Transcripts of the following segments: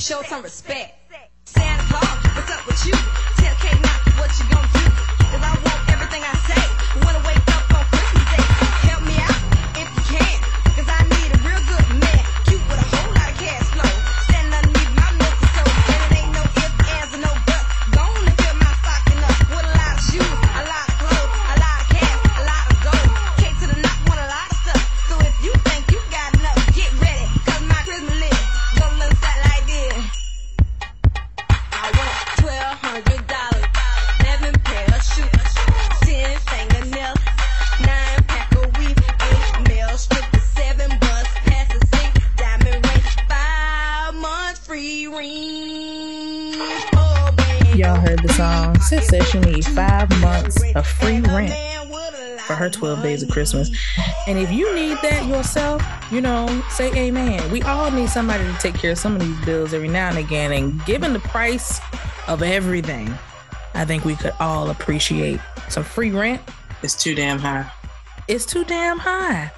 show some respect. Santa Claus, what's up with you? Tell not what you gonna do. 12 days of Christmas. And if you need that yourself, you know, say amen. We all need somebody to take care of some of these bills every now and again. And given the price of everything, I think we could all appreciate some free rent. It's too damn high. It's too damn high.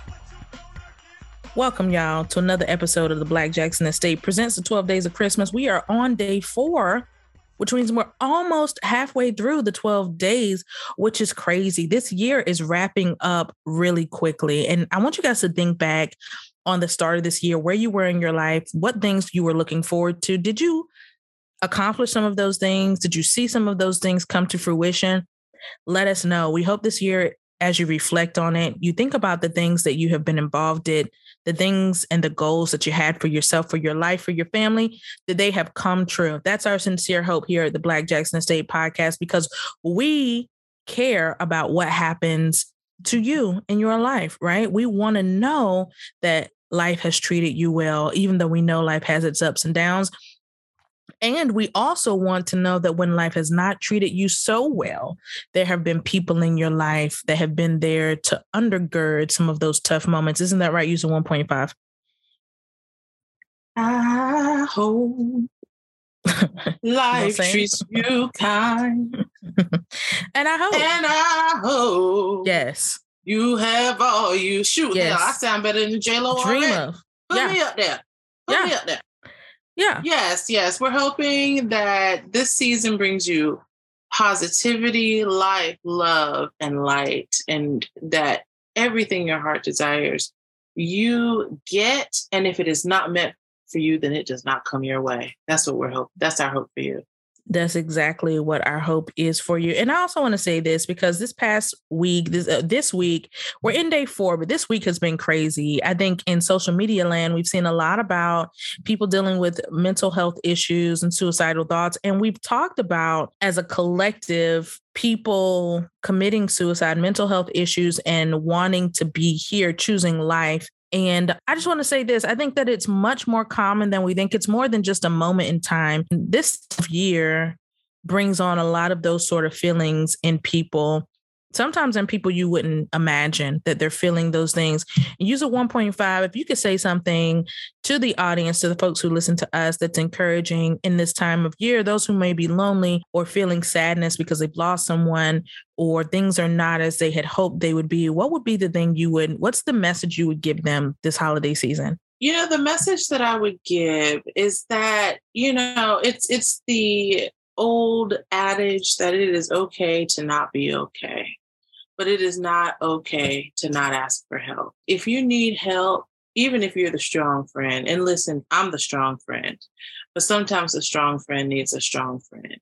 Welcome, y'all, to another episode of the Black Jackson Estate presents the 12 Days of Christmas. We are on day four, which means we're almost halfway through the 12 days, which is crazy. This year is wrapping up really quickly. And I want you guys to think back on the start of this year, where you were in your life, what things you were looking forward to. Did you accomplish some of those things? Did you see some of those things come to fruition? Let us know. We hope this year, as you reflect on it, you think about the things that you have been involved in, the things and the goals that you had for yourself, for your life, for your family, that they have come true. That's our sincere hope here at the Black Jackson Estate podcast because we care about what happens to you in your life, right? We want to know that life has treated you well, even though we know life has its ups and downs. And we also want to know that when life has not treated you so well, there have been people in your life that have been there to undergird some of those tough moments. Isn't that right? Using 1.5. I hope life treats you kind. and I hope. And I hope yes. you have all you shoot. Yes. I sound better than J Lo Dream already. of. Put Yeah. me up there. Put Yeah. me up there. Yeah. Yes, yes. We're hoping that this season brings you positivity, life, love, and light, and that everything your heart desires you get. And if it is not meant for you, then it does not come your way. That's what we're hoping. That's our hope for you. That's exactly what our hope is for you. And I also want to say this because this past week, this uh, this week, we're in day four, but this week has been crazy. I think in social media land, we've seen a lot about people dealing with mental health issues and suicidal thoughts, and we've talked about as a collective people committing suicide, mental health issues, and wanting to be here, choosing life. And I just want to say this I think that it's much more common than we think. It's more than just a moment in time. This year brings on a lot of those sort of feelings in people. Sometimes in people you wouldn't imagine that they're feeling those things. Use a 1.5. If you could say something to the audience, to the folks who listen to us, that's encouraging in this time of year, those who may be lonely or feeling sadness because they've lost someone or things are not as they had hoped they would be, what would be the thing you would, what's the message you would give them this holiday season? You know, the message that I would give is that, you know, it's it's the old adage that it is okay to not be okay. But it is not okay to not ask for help. If you need help, even if you're the strong friend, and listen, I'm the strong friend, but sometimes a strong friend needs a strong friend.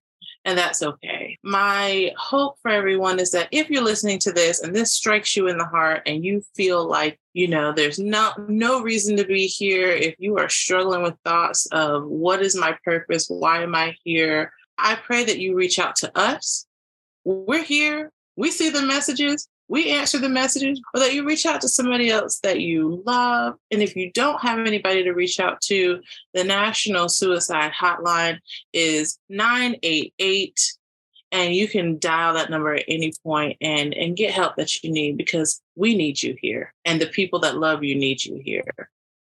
And that's okay. My hope for everyone is that if you're listening to this and this strikes you in the heart and you feel like, you know, there's not no reason to be here, if you are struggling with thoughts of what is my purpose, why am I here, I pray that you reach out to us. We're here. We see the messages. We answer the messages, or that you reach out to somebody else that you love. And if you don't have anybody to reach out to, the National Suicide Hotline is 988 and you can dial that number at any point and and get help that you need because we need you here and the people that love you need you here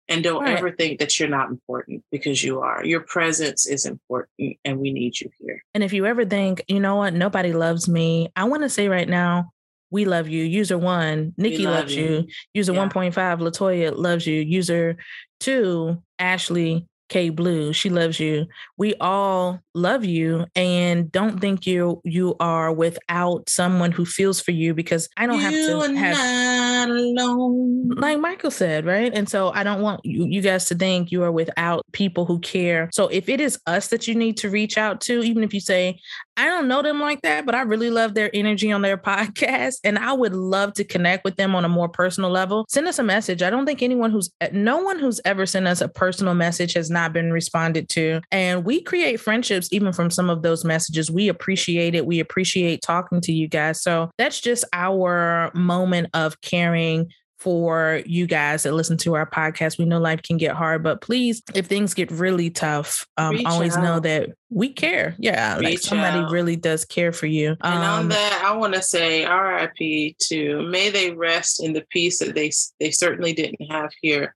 and don't Right. ever think that you're not important because you are your presence is important and we need you here And if you ever think, you know what, nobody loves me, I want to say right now, we love you. User one, Nikki love loves you. you. User Yeah. 1.5, Latoya loves you. User two, Ashley K Blue. She loves you. We all love you and don't think you you are without someone who feels for you because I don't have to have not alone. like Michael said, right? And so I don't want you, you guys to think you are without people who care. So if it is us that you need to reach out to, even if you say, I don't know them like that, but I really love their energy on their podcast and I would love to connect with them on a more personal level, send us a message. I don't think anyone who's, eh, no one who's ever sent us a personal message has not been responded to. And we create friendships even from some of those messages. We appreciate it. We appreciate talking to you guys. So that's just our moment of caring for you guys that listen to our podcast. We know life can get hard, but please, if things get really tough, um, always know that we care. Yeah, like somebody out. really does care for you. And on Um, that, I want to say RIP to may they rest in the peace that they they certainly didn't have here.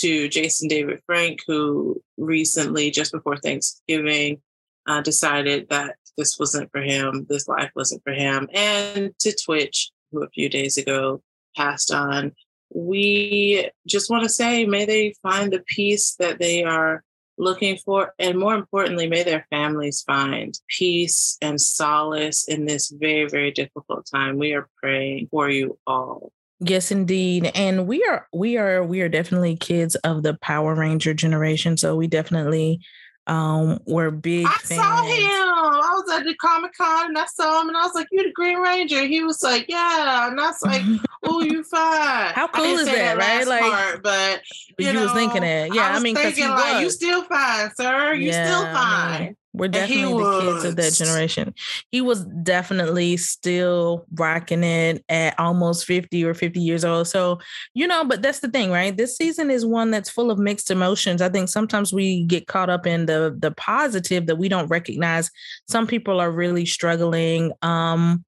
To Jason David Frank, who recently, just before Thanksgiving, uh, decided that this wasn't for him, this life wasn't for him, and to Twitch, who a few days ago passed on. We just want to say, may they find the peace that they are looking for, and more importantly, may their families find peace and solace in this very, very difficult time. We are praying for you all. Yes, indeed. And we are we are we are definitely kids of the Power Ranger generation. So we definitely um were big I fans. saw him. I was at the Comic Con and I saw him, and I was like, "You the Green Ranger?" He was like, "Yeah," and I was like, "Oh, you fine." How cool is say that, right? Like, part, but you, you, was thinking know, it. Yeah, I, was mean, because like, you was. still fine, sir. You still Yeah, I mean, fine. We're definitely the kids of that generation. He was definitely still rocking it at almost 50 or 50 years old. So, you know, but that's the thing, right? This season is one that's full of mixed emotions. I think sometimes we get caught up in the the positive that we don't recognize. Some people are really struggling. Um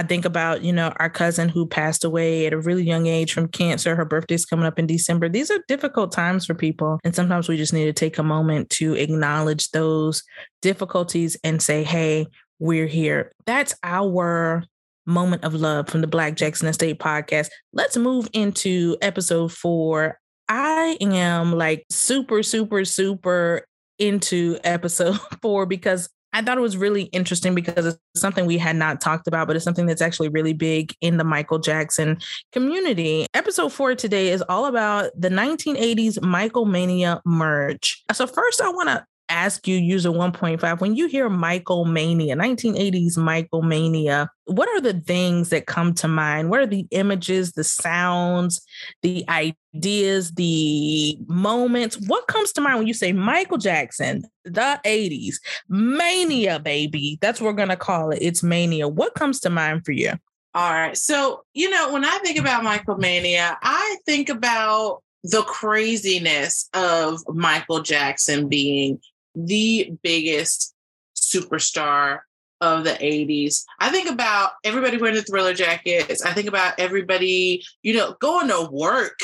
I think about, you know, our cousin who passed away at a really young age from cancer. Her birthday's coming up in December. These are difficult times for people. And sometimes we just need to take a moment to acknowledge those difficulties and say, hey, we're here. That's our moment of love from the Black Jackson Estate podcast. Let's move into episode four. I am like super, super, super into episode four because I thought it was really interesting because it's something we had not talked about, but it's something that's actually really big in the Michael Jackson community. Episode four today is all about the 1980s Michael Mania merch. So, first, I want to ask you, user 1.5, when you hear Michael Mania, 1980s Michael Mania, what are the things that come to mind? What are the images, the sounds, the ideas, the moments? What comes to mind when you say Michael Jackson, the 80s, Mania, baby? That's what we're going to call it. It's Mania. What comes to mind for you? All right. So, you know, when I think about Michael Mania, I think about the craziness of Michael Jackson being the biggest superstar of the 80s. I think about everybody wearing the thriller jackets. I think about everybody, you know, going to work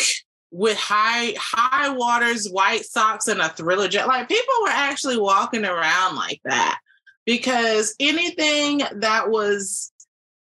with high high waters, white socks, and a thriller jacket. Like people were actually walking around like that because anything that was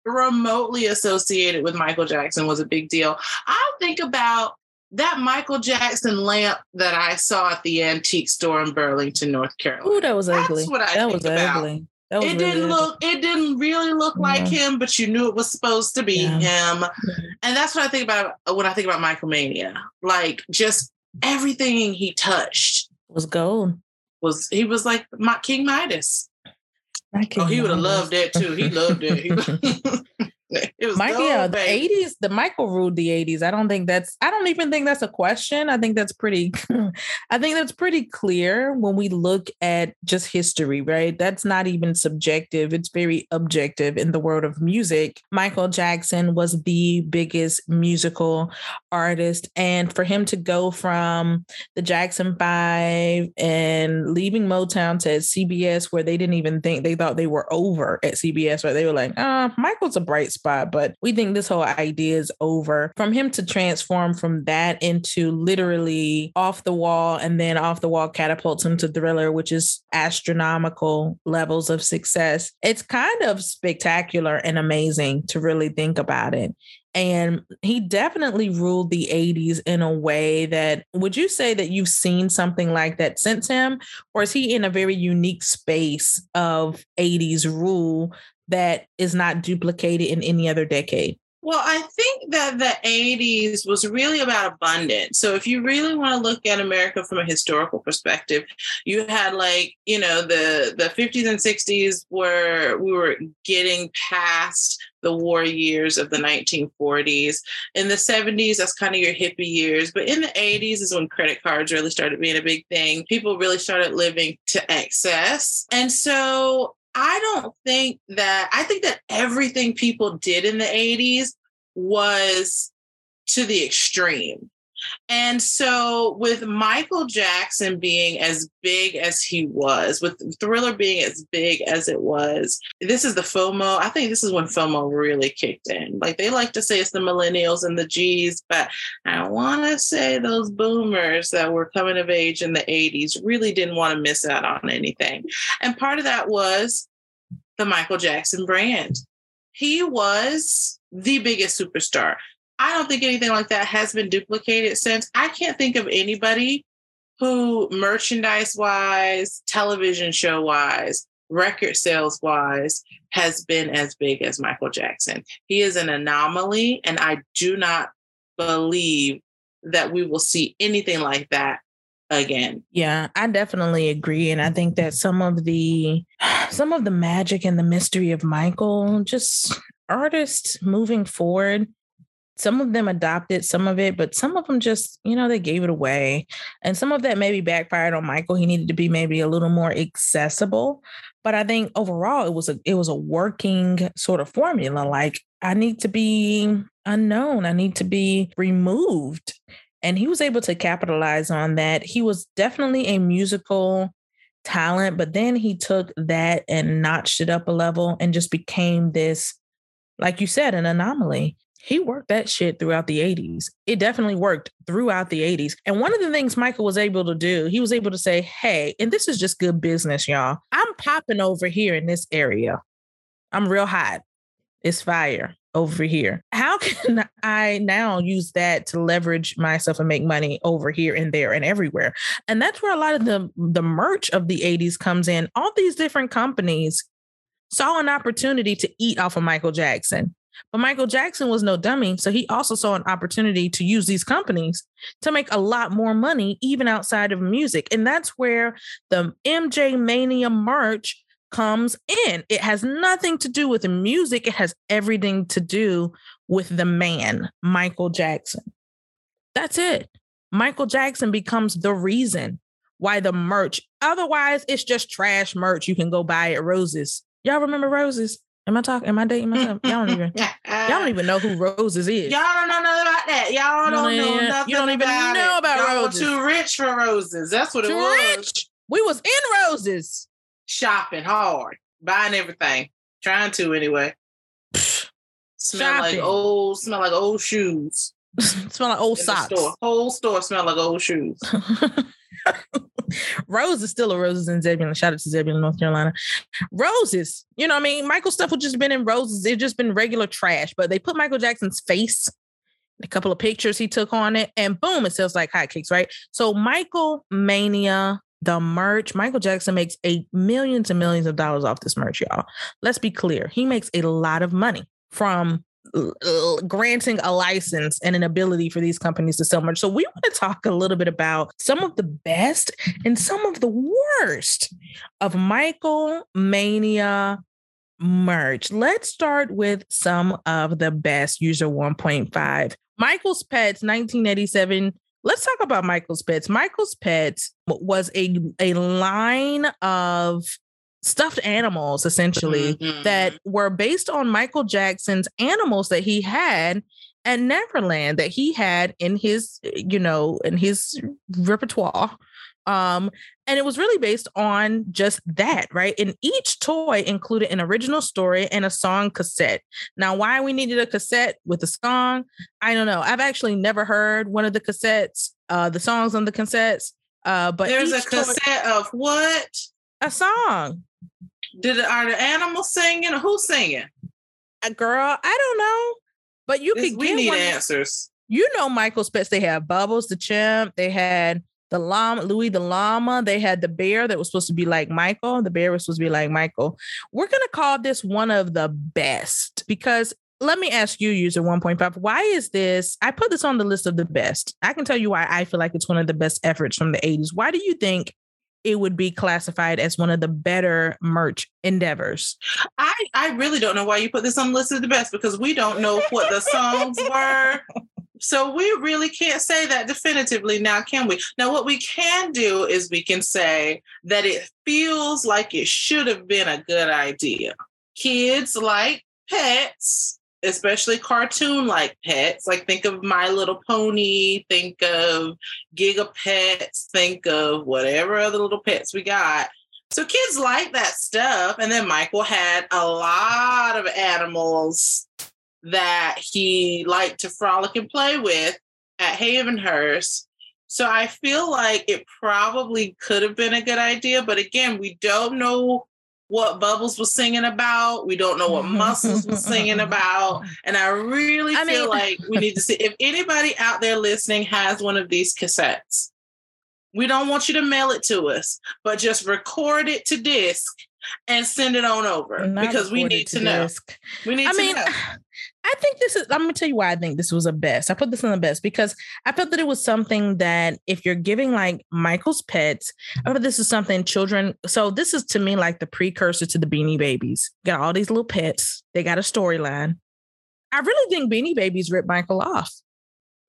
remotely associated with Michael Jackson was a big deal. I think about that Michael Jackson lamp that I saw at the antique store in Burlington, North Carolina. Ooh, that was That's ugly. what I that think was about. ugly. That was It really didn't ugly. look it didn't really look like him, but you knew it was supposed to be Yeah. him. And that's what I think about when I think about Michael Mania. Like just everything he touched was gold. was he was like my King Midas. Oh, he would have loved that too. He loved it. He- it was gold, yeah, the eighties, the Michael ruled the eighties. I don't think that's I don't even think that's a question. I think that's pretty I think that's pretty clear when we look at just history, right? That's not even subjective. It's very objective in the world of music. Michael Jackson was the biggest musical artist. And for him to go from the Jackson Five and leaving Motown to CBS, where they didn't even think they thought they were over at CBS, right? They were like, uh, Michael's a bright spot, but we think this whole idea is over. From him to transform from that into literally off the wall and then off the wall catapults him to thriller, which is astronomical levels of success. It's kind of spectacular and amazing to really think about it. And he definitely ruled the 80s in a way that would you say that you've seen something like that since him? Or is he in a very unique space of 80s rule that is not duplicated in any other decade? Well, I think that the 80s was really about abundance. So if you really want to look at America from a historical perspective, you had like, you know, the the 50s and 60s where we were getting past the war years of the 1940s. In the 70s, that's kind of your hippie years. But in the 80s is when credit cards really started being a big thing. People really started living to excess. And so I don't think that, I think that everything people did in the 80s was to the extreme. And so, with Michael Jackson being as big as he was, with Thriller being as big as it was, this is the FOMO. I think this is when FOMO really kicked in. Like they like to say it's the millennials and the G's, but I want to say those boomers that were coming of age in the 80s really didn't want to miss out on anything. And part of that was the Michael Jackson brand. He was the biggest superstar. I don't think anything like that has been duplicated since. I can't think of anybody who, merchandise wise, television show wise, record sales wise, has been as big as Michael Jackson. He is an anomaly, and I do not believe that we will see anything like that again. Yeah, I definitely agree and I think that some of the some of the magic and the mystery of Michael just artists moving forward some of them adopted some of it, but some of them just, you know, they gave it away. And some of that maybe backfired on Michael. He needed to be maybe a little more accessible. But I think overall it was a it was a working sort of formula. Like I need to be unknown. I need to be removed. And he was able to capitalize on that. He was definitely a musical talent, but then he took that and notched it up a level and just became this, like you said, an anomaly he worked that shit throughout the 80s. It definitely worked throughout the 80s. And one of the things Michael was able to do, he was able to say, hey, and this is just good business, y'all. I'm popping over here in this area. I'm real hot. It's fire over here. How can I now use that to leverage myself and make money over here and there and everywhere? And that's where a lot of the the merch of the 80s comes in. All these different companies saw an opportunity to eat off of Michael Jackson. But Michael Jackson was no dummy. So he also saw an opportunity to use these companies to make a lot more money, even outside of music. And that's where the MJ Mania merch comes in. It has nothing to do with music, it has everything to do with the man, Michael Jackson. That's it. Michael Jackson becomes the reason why the merch, otherwise, it's just trash merch you can go buy at Roses. Y'all remember Roses? Am I talking? Am I dating myself? Y'all don't even. y'all don't even know who Roses is. Y'all don't know nothing about that. Y'all don't, know nothing. You don't even about know about Y'all roses. Too rich for roses. That's what it Too was. rich. We was in Roses. Shopping hard, buying everything, trying to anyway. Smell like old. Smell like old shoes. Smell like old in socks. store. Whole store smell like old shoes. Rose is still a Roses in Zebulon. Shout out to Zebulon, North Carolina. Roses, you know what I mean? Michael stuff would just been in Roses. It's just been regular trash, but they put Michael Jackson's face, a couple of pictures he took on it, and boom, it sells like hotcakes, right? So Michael Mania, the merch, Michael Jackson makes a millions and millions of dollars off this merch, y'all. Let's be clear. He makes a lot of money from granting a license and an ability for these companies to sell merch. So we want to talk a little bit about some of the best and some of the worst of Michael Mania merch. Let's start with some of the best user 1.5. Michael's Pets 1987 Let's talk about Michael's Pets. Michael's Pets was a, a line of stuffed animals essentially Mhm. that were based on Michael Jackson's animals that he had at Neverland that he had in his, you know, in his repertoire. Um, and it was really based on just that, right? And each toy included an original story and a song cassette. Now, why we needed a cassette with a song, I don't know. I've actually never heard one of the cassettes, uh, the songs on the cassettes. Uh, but There's a each toy- cassette of what? a song. Did are the animals singing? Or who's singing? A girl, I don't know. But you This- could we get need one. answers. You know Michael's Pets. They have Bubbles the chimp. They had the llama, Louis the llama. They had the bear that was supposed to be like Michael. The bear was supposed to be like Michael. We're gonna call this one of the best because let me ask you, user 1.5, why is this? I put this on the list of the best. I can tell you why I feel like it's one of the best efforts from the 80s. Why do you think it would be classified as one of the better merch endeavors? I, I really don't know why you put this on the list of the best because we don't know what the songs were. So we really can't say that definitively now, can we? Now, what we can do is we can say that it feels like it should have been a good idea. Kids like pets, especially cartoon like pets. Like think of My Little Pony, think of Giga Pets, think of whatever other little pets we got. So kids like that stuff. And then Michael had a lot of animals that he liked to frolic and play with at Hayvenhurst. So I feel like it probably could have been a good idea. But again, we don't know what Bubbles was singing about. We don't know what Muscles was singing about. And I really I feel mean- like we need to see if anybody out there listening has one of these cassettes. We don't want you to mail it to us, but just record it to disc and send it on over because we need to, know. disc. We need I to mean, know. I think this is, I'm going to tell you why I think this was a best. I put this on the best because I felt that it was something that if you're giving like Michael's pets, I felt this is something children. So this is to me like the precursor to the Beanie Babies. Got all these little pets, they got a storyline. I really think Beanie Babies ripped Michael off.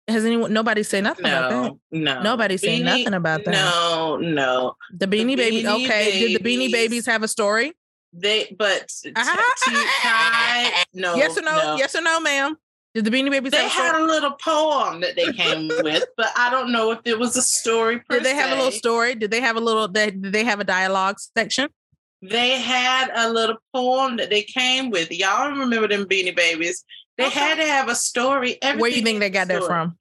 Has anyone, nobody say nothing about that? No, no. Nobody say nothing about that. No, no. The Beanie, Babies. Beanie Okay. Did the Beanie Babies have a story? They, but uh-huh. t- t- Ty- no. yes or no? Yes or no, ma'am? Did the Beanie Babies They story? had a little poem that they came with, but I don't know if it was a story. Did they have a little story? Did they have a little? Did did they have a dialogue section? They had a little poem that they came with. Y'all remember them Beanie Babies? They Okay. had to have a story. Everything Where do you think they got that from?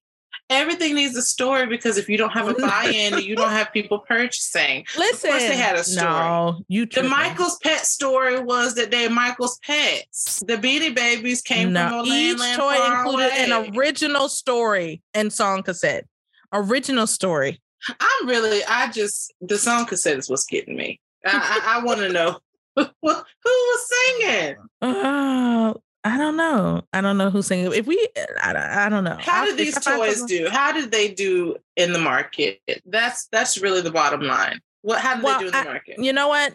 Everything needs a story because if you don't have a buy-in, you don't have people purchasing. Listen, they had a story. No, you The tripping. Michael's pet story was that they're Michael's pets. The Beanie Babies came No, from a each land, toy included away. an original story and song cassette. Original story. I'm really, I just the song cassette is what's getting me. I, I, I want to know who was singing. Uh, I don't know. I don't know who's singing. If we, eh, I, don't- I don't know. How did these I toys do? How did they do in the market? That's that's really the bottom line. What? How did Well, they do in the I- market? You know what?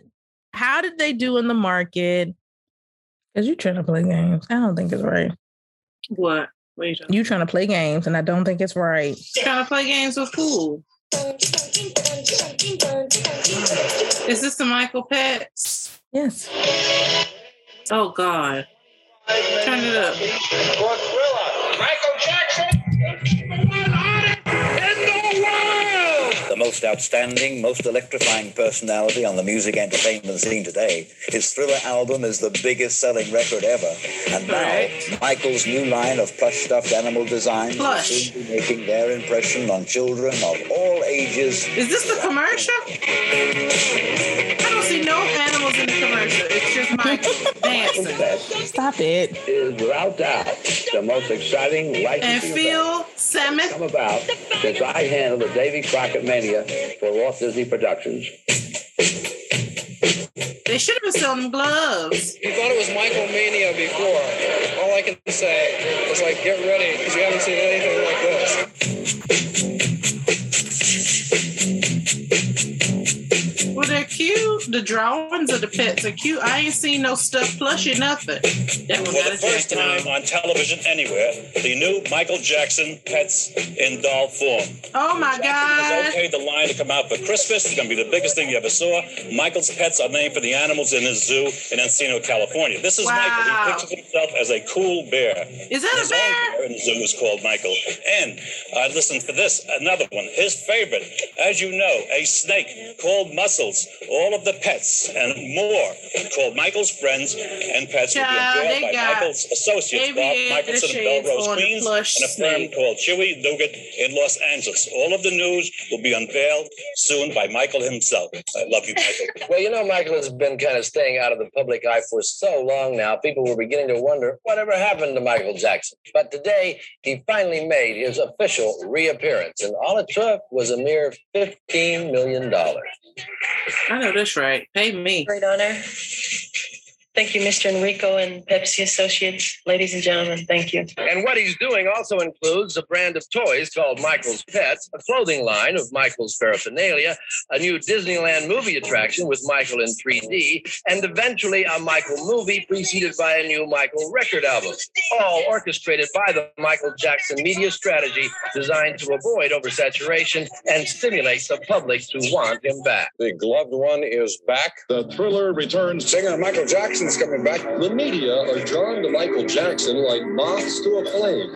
How did they do in the market? Because you're trying to play games. I don't think it's right. What? What you doing? You trying to play games, and I don't think it's right. trying to play games with who? Is this the Michael Pets? Yes. Oh God! Turn it up. Michael Jackson, most outstanding, most electrifying personality on the music entertainment scene today. His Thriller album is the biggest selling record ever. And now, Right. Michael's new line of plush stuffed animal designs will Plush. soon be making their impression on children of all ages. Is this the commercial? I don't see no animals in the commercial. It's just Michael dancing. Stop it. is without doubt the most exciting And licensing event Phil Sammett. come about since I handled the Davy Crockett Mania for Walt Disney Productions. They should have been selling gloves. You thought it was Michael Mania before. All I can say is like, get ready because you haven't seen anything like this. Drawings of the pets are cute. I ain't seen no stuff plushie, nothing. That one For the first time on. on television anywhere, the new Michael Jackson Pets in doll form. Oh my Jackson has God. okayed the line to come out for Christmas. It's going to be the biggest thing you ever saw. Michael's pets are named for the animals in his zoo in Encino, California. This is Wow. Michael. He pictures himself as a cool bear. Is that a His own bear? bear in the zoo is called Michael. And uh, listen for this, another one. His favorite, as you know, a snake called Muscles. All of the pets and and more called Michael's Friends and Pets will be Child, unveiled by Michael's associates, Bob aviator Michelson and shades Belrose Queens, and a firm snake. called Chewy Nougat in Los Angeles. All of the news will be unveiled soon by Michael himself. I love you, Michael. Well, you know, Michael has been kind of staying out of the public eye for so long now. People were beginning to wonder whatever happened to Michael Jackson. But today, he finally made his official reappearance, and all it took was a mere $15 million. I know that's right. Pay me. Great honor. Thank you, Mr. Enrico and Pepsi Associates. Ladies and gentlemen, thank you. And what he's doing also includes a brand of toys called Michael's Pets, a clothing line of Michael's paraphernalia, a new Disneyland movie attraction with Michael in 3D, and eventually a Michael movie preceded by a new Michael record album, all orchestrated by the Michael Jackson media strategy designed to avoid oversaturation and stimulate the public to want him back. The gloved one is back. The thriller returns. Singer Michael Jackson's coming back. The media are drawn to Michael Jackson like moths to a flame.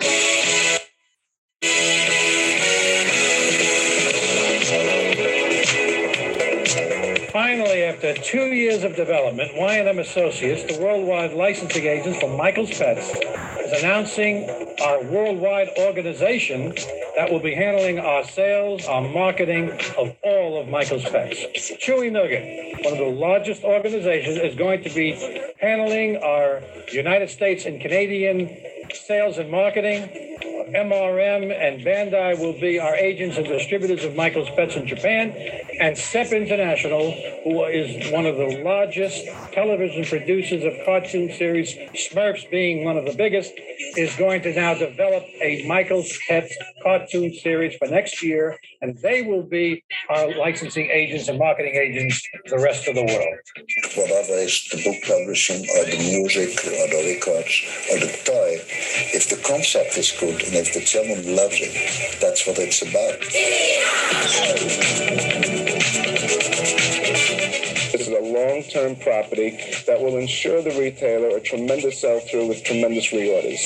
Finally, after two years of development, Y&M Associates, the worldwide licensing agents for Michael's Pets, is announcing our worldwide organization that will be handling our sales, our marketing of all of Michael's Pets. Chewy Nugget, one of the largest organizations, is going to be handling our United States and Canadian sales and marketing. MRM and Bandai will be our agents and distributors of Michael's Pets in Japan. And SEP International, who is one of the largest television producers of cartoon series, Smurfs being one of the biggest, is going to now develop a Michael's Pets cartoon series for next year. And they will be our licensing agents and marketing agents the rest of the world. whatever is the book publishing or the music or the records or the toy, if the concept is good and if the children loves it, that's what it's about. This is a long-term property that will ensure the retailer a tremendous sell-through with tremendous reorders.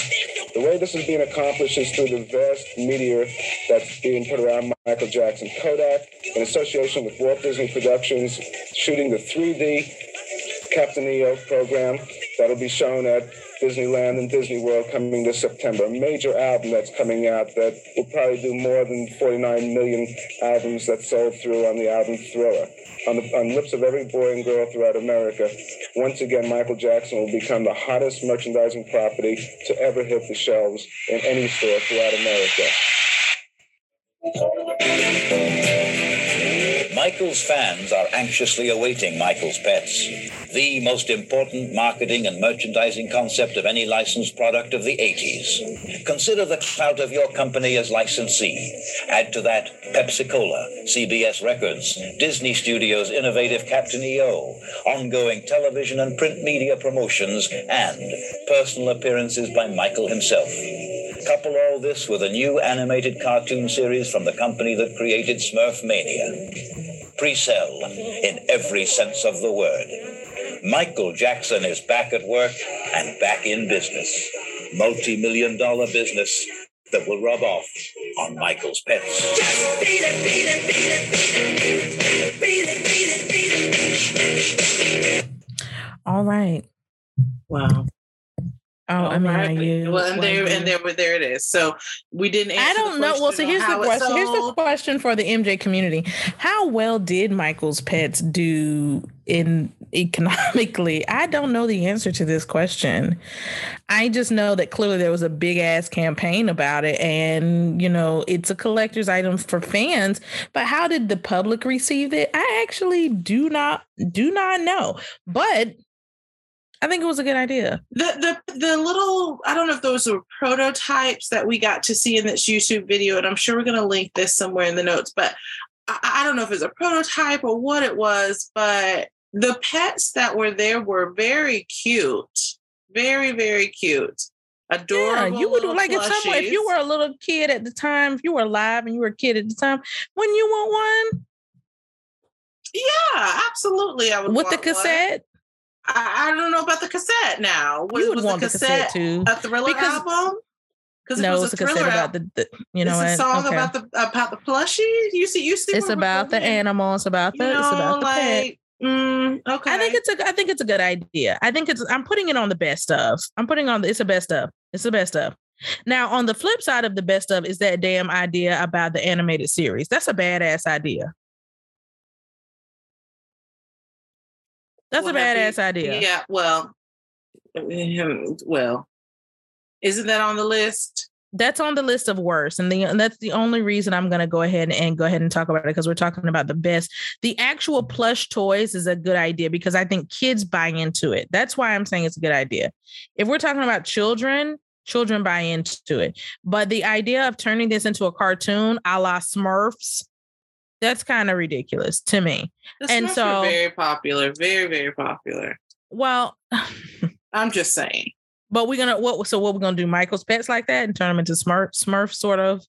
The way this is being accomplished is through the vast media that's being put around Michael Jackson. Kodak, in association with Walt Disney Productions, shooting the 3D Captain EO program that'll be shown at Disneyland and Disney World coming this September. A major album that's coming out that will probably do more than 49 million albums that sold through on the album Thriller. On the on lips of every boy and girl throughout America, once again, Michael Jackson will become the hottest merchandising property to ever hit the shelves in any store throughout America. Michael's fans are anxiously awaiting Michael's Pets, the most important marketing and merchandising concept of any licensed product of the 80s. Consider the clout of your company as licensee. Add to that Pepsi Cola, CBS Records, Disney Studios' innovative Captain EO, ongoing television and print media promotions, and personal appearances by Michael himself. Couple all this with a new animated cartoon series from the company that created Smurf Mania. Pre-sell in every sense of the word. Michael Jackson is back at work and back in business. Multi-million dollar business that will rub off on Michael's pets. All right. Wow. Oh, I mean, I Alright. well, and there one- and there, there it is. So we didn't. Answer I don't the know. Well, so here's the question. Here's the question for the MJ community: How well did Michael's Pets do in economically? I don't know the answer to this question. I just know that clearly there was a big ass campaign about it, and you know it's a collector's item for fans. But how did the public receive it? I actually do not do not know. But I think it was a good idea. the the the little I don't know if those were prototypes that we got to see in this YouTube video, and I'm sure we're gonna link this somewhere in the notes. But I, I don't know if it's a prototype or what it was, but the pets that were there were very cute, very very cute, adorable. Yeah, you would like if someone if you were a little kid at the time, if you were alive and you were a kid at the time, wouldn't you want one Yeah, absolutely. I would with the cassette? I, I don't know about the cassette now. Was, You would was want the cassette too. a thriller Because- album? Because No, it was it's a cassette about the, the you know it's a song Okay. about the about the plushies. You see, you see. it's about the going? animal. It's about the You it's about know, the pet. Mm, okay. I think it's a I think it's a good idea. I think it's I'm putting it on the best of. I'm putting on the, it's a best of. It's the best of. Now, on the flip side of the best of is that damn idea about the animated series. That's a badass idea. That's Well, a have we- badass idea. Yeah. Well, well, isn't that on the list? That's on the list of worst, and the and that's the only reason I'm going to go ahead and go ahead and talk about it because we're talking about the best. The actual plush toys is a good idea because I think kids buy into it. That's why I'm saying it's a good idea. If we're talking about children, children buy into it. But the idea of turning this into a cartoon a la Smurfs, that's kind of ridiculous to me. The And Smurfs so- very popular, very very popular. Well, I'm just saying. But we're gonna what? So what we're gonna do? Michael's pets like that and turn them into Smurf Smurf sort of.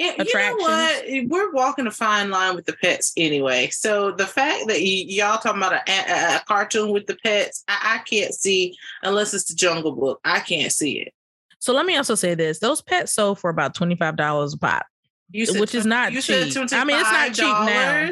And you know what? Eh, we're walking a fine line with the pets anyway. So the fact that y- y'all talking about a, a, a cartoon with the pets, I, I can't see unless it's the Jungle Book. I can't see it. So let me also say this: those pets sold for about twenty five dollars a pop. Which is not you cheap. I mean, it's not cheap now.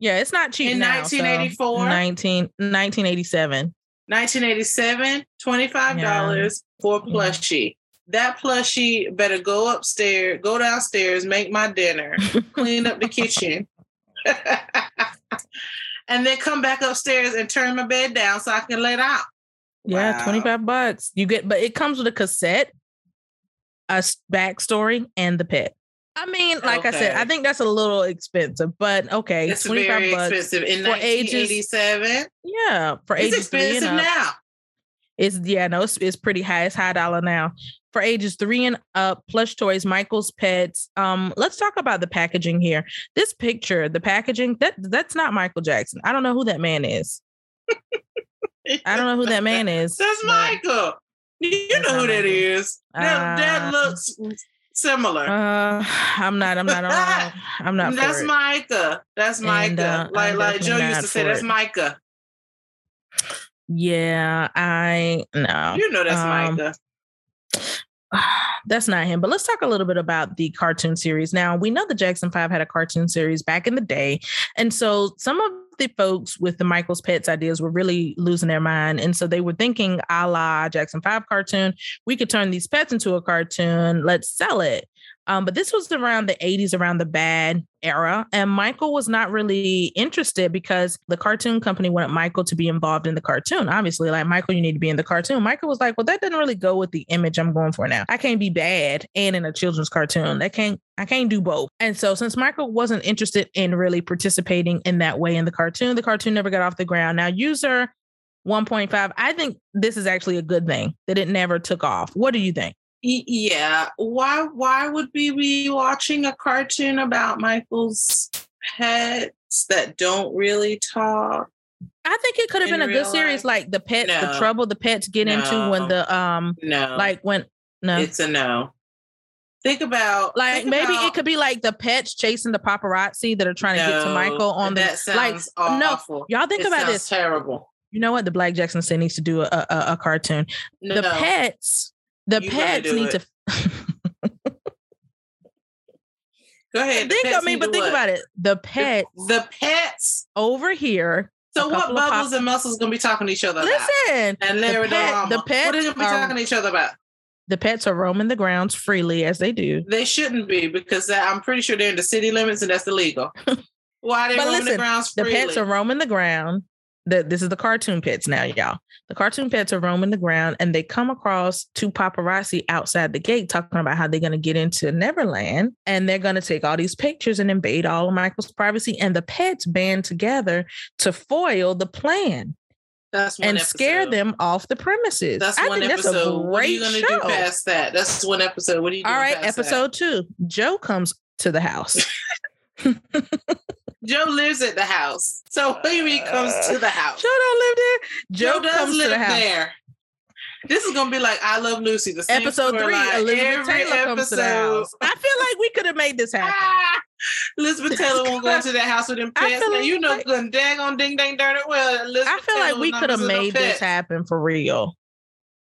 Yeah, it's not cheap In now. so 1984? 19, 1987. 1987, $25 for a plushie. That plushie better go upstairs, go downstairs, make my dinner, clean up the kitchen, and then come back upstairs and turn my bed down so I can lay down. Yeah, Wow. 25 bucks. You get, but it comes with a cassette, a backstory, and the pet. I mean, like I said, I think that's a little expensive, but okay, It's 25 bucks expensive in for ages. 1987. Yeah, for It's ages expensive now. It's yeah, no, it's, it's pretty high. It's high dollar now. For ages three and up, plush toys, Michael's pets. Um, let's talk about the packaging here. This picture, the packaging, that that's not Michael Jackson. I don't know who that man is. I don't know who that man is. That's Michael. You know who that is. That, that Uh, looks similar. Uh, I'm not. I'm not. on- I'm not. That's. Micah. That's And, Micah. uh, like I'm like Joe used to say, that's it. Micah. Yeah, I no. You know that's Um, Micah. That's not him. But let's talk a little bit about the cartoon series. Now, we know the Jackson 5 had a cartoon series back in the day. And so some of the folks with the Michael's Pets ideas were really losing their mind. And so they were thinking, a la Jackson 5 cartoon, we could turn these pets into a cartoon. Let's sell it. Um, but this was around the 80s, around the bad era. And Michael was not really interested because the cartoon company wanted Michael to be involved in the cartoon. Obviously, like Michael, you need to be in the cartoon. Michael was like, Well, that doesn't really go with the image I'm going for now. I can't be bad and in a children's cartoon. That can't I can't do both. And so since Michael wasn't interested in really participating in that way in the cartoon, the cartoon never got off the ground. Now, user 1.5, I think this is actually a good thing that it never took off. What do you think? Yeah. Why why would we be watching a cartoon about Michael's pets that don't really talk? I think it could have been a good real series, like the pets, the trouble the pets get into when the um No. like when no it's a no. Think about like think maybe about- it could be like the pets chasing the paparazzi that are trying to get to Michael on the that like sounds no y'all think It about this terrible. you know what the Black Jackson Estate needs to do a, a, a cartoon No. the pets the You pets need it. to Go ahead. think I mean but think what? about it the pets The pets. over here So what couple of pop- Bubbles and Muscles gonna be talking to each other about? listen And Larry the, pet- the what pets are they gonna be are- talking to each other about? the pets are roaming the grounds freely as they do They shouldn't be because I'm pretty sure they're in the city limits and that's illegal. Why are they But roaming the listen, grounds the pets are roaming the ground. The, this is the cartoon pets now, y'all. The cartoon pets are roaming the ground and they come across two paparazzi outside the gate talking about how they're going to get into Neverland and they're going to take all these pictures and invade all of Michael's privacy. And the pets band together to foil the plan That's one and scare them off the premises. That's I one think episode. that's a what are you gonna show. do past that? That's one episode. What are you doing all right, past that? episode two. Joe comes to the house. Joe lives at the house. So you mean comes to the house? Joe don't live there. Joe, Joe, does comes live to the house. there. This is gonna be like I Love Lucy. The same episode three. Elizabeth Taylor comes to the house. I feel like we could have made this happen. Ah, Elizabeth Taylor won't go into that house with them pets. Now, like- you know, good dang on ding dang darn it well. Elizabeth I feel Taylor like we could have made this happen for real.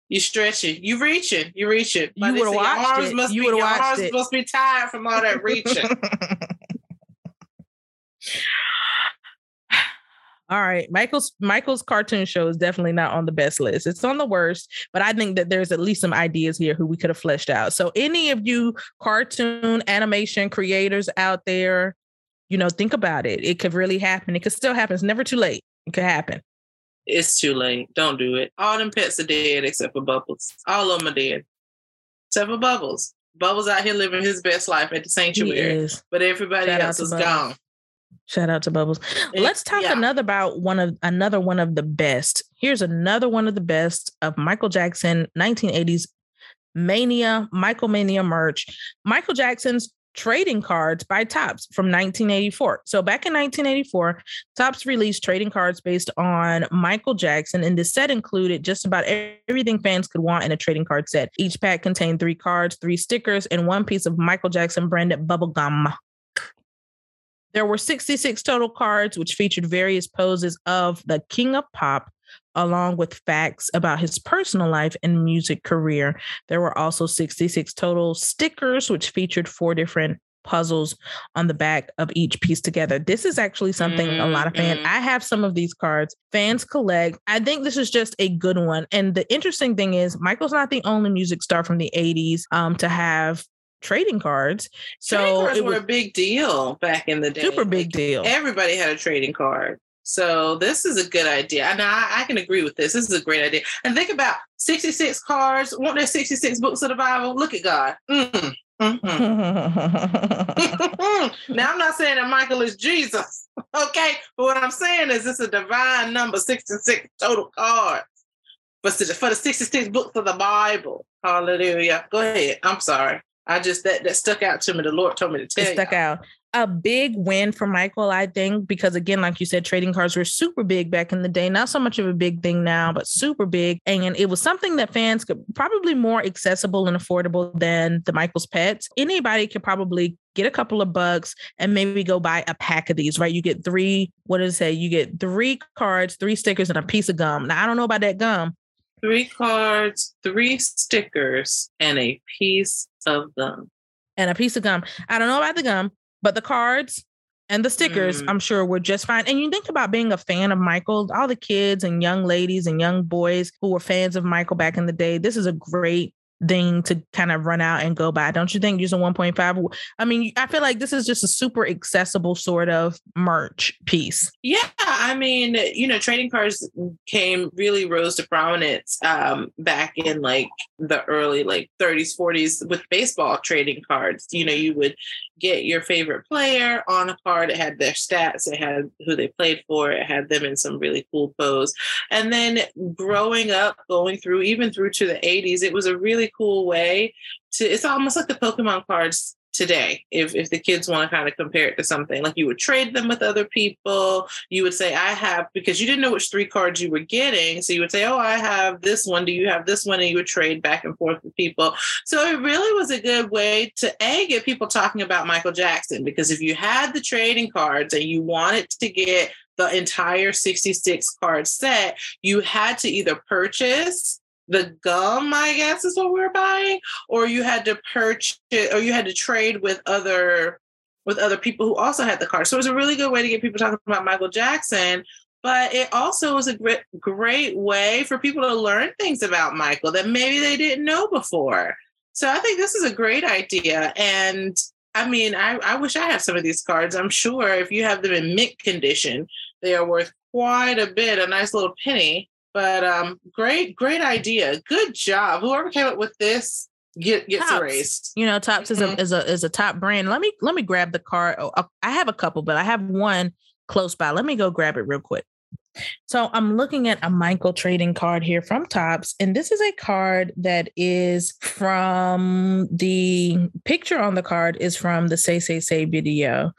You stretching. You reaching. You reaching. You But they would've watched arms it. Must You be, would've your watched arms it. must be tired from all that reaching. All right, Michael's Michael's cartoon show is definitely not on the best list. It's on the worst, but I think that there's at least some ideas here who we could have fleshed out. So, any of you cartoon animation creators out there, you know, think about it. It could really happen. It could still happen. It's never too late. It could happen. It's too late. Don't do it. All them pets are dead except for Bubbles. All of them are dead. Except for Bubbles. Bubbles out here living his best life at the sanctuary. But everybody Shout else is Bubbles. gone. Shout out to Bubbles. Let's talk yeah. another about one of another one of the best. Here's another one of the best of Michael Jackson 1980s Mania, Michael Mania merch. Michael Jackson's trading cards by Topps from 1984. So back in 1984, Topps released trading cards based on Michael Jackson, and the set included just about everything fans could want in a trading card set. Each pack contained three cards, three stickers, and one piece of Michael Jackson branded bubble gum. There were 66 total cards, which featured various poses of the King of Pop, along with facts about his personal life and music career. There were also 66 total stickers, which featured four different puzzles on the back of each piece together. This is actually something a lot of fans, Mhm. I have some of these cards, fans collect. I think this is just a good one. And the interesting thing is, Michael's not the only music star from the 80s um, to have trading cards. So trading cards were was a big deal back in the day. super big deal. Everybody had a trading card. So this is a good idea. And I, I can agree with this. This is a great idea. And think about 66 cards. Want there 66 books of the Bible? Look at God. Mm, mm, mm. now I'm not saying that Michael is Jesus. Okay. But what I'm saying is it's a divine number, 66 total cards. But for the 66 books of the Bible. Hallelujah. Go ahead. I'm sorry. I just that that stuck out to me. The Lord told me to tell it stuck out. A big win for Michael, I think, because again, like you said, trading cards were super big back in the day. Not so much of a big thing now, but super big. And it was something that fans could probably more accessible and affordable than the Michael's pets. Anybody could probably get a couple of bucks and maybe go buy a pack of these, right? You get three, what does it say? You get three cards, three stickers, and a piece of gum. Now, I don't know about that gum. Three cards, three stickers, and a piece of gum. and a piece of gum. I don't know about the gum, but the cards and the stickers, Mm. I'm sure were just fine. And you think about being a fan of Michael, all the kids and young ladies and young boys who were fans of Michael back in the day. This is a great thing to kind of run out and go by. Don't you think using 1.5? I mean, I feel like this is just a super accessible sort of merch piece. Yeah, I mean, you know, trading cards came really rose to prominence um, back in like the early like 30s, 40s with baseball trading cards. You know, you would get your favorite player on a card. It had their stats, it had who they played for, it had them in some really cool pose. And then growing up, going through even through to the 80s, it was a really cool way to it's almost like the Pokemon cards today if if the kids want to kind of compare it to something. Like you would trade them with other people. You would say i have because you didn't know which three cards you were getting. So you would say oh i have this one. Do you have this one? And you would trade back and forth with people. So it really was a good way to a get people talking about michael jackson because if you had the trading cards and you wanted to get the entire 66 card set you had to either purchase the gum, I guess is what we were buying, or you had to purchase, or you had to trade with other with other people who also had the card. So it was a really good way to get people talking about Michael Jackson. But it also was a great, great way for people to learn things about Michael that maybe they didn't know before. So I think this is a great idea. And I mean, I, I wish I had some of these cards. I'm sure if you have them in mint condition, they are worth quite a bit, a nice little penny. But um, great, great idea. Good job. Whoever came up with this get gets Topps. erased. You know, Topps is Mhm. a is a is a top brand. Let me let me grab the card. Oh, uh, I have a couple, but I have one close by. Let me go grab it real quick. So I'm looking at a Michael trading card here from Topps, and this is a card that is from the picture on the card is from the Say Say Say video,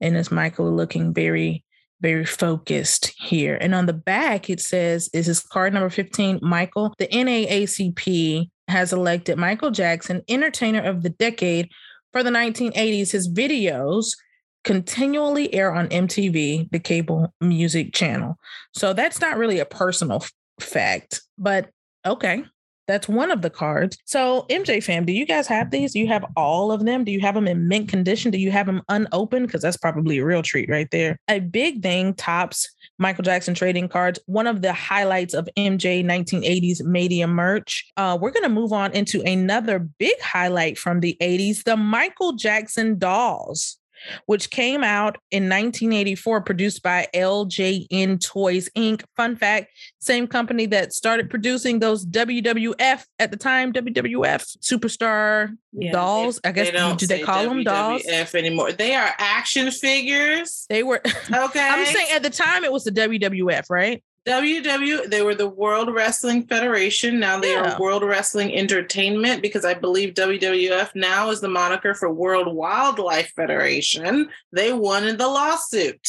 and it's Michael looking very very focused here. And on the back, it says, is this card number 15, Michael? The NAACP has elected Michael Jackson Entertainer of the Decade for the 1980s. His videos continually air on MTV, the cable music channel. So that's not really a personal f- fact, but okay. That's one of the cards. So, MJ fam, do you guys have these? Do you have all of them? Do you have them in mint condition? Do you have them unopened? Because that's probably a real treat right there. A big thing Topps Michael Jackson trading cards. One of the highlights of MJ 1980s media merch. Uh, we're going to move on into another big highlight from the 80s the Michael Jackson dolls which came out in 1984, produced by LJN Toys Inc. Fun fact same company that started producing those WWF at the time, WWF superstar Yeah, dolls. they- I guess they don't they call them dolls? WWF anymore. They are action figures. They were Okay. I'm saying at the time it was the WWF, right? WW, they were the World Wrestling Federation. Now they Yeah. are World Wrestling Entertainment because I believe WWF now is the moniker for World Wildlife Federation. They won in the lawsuit.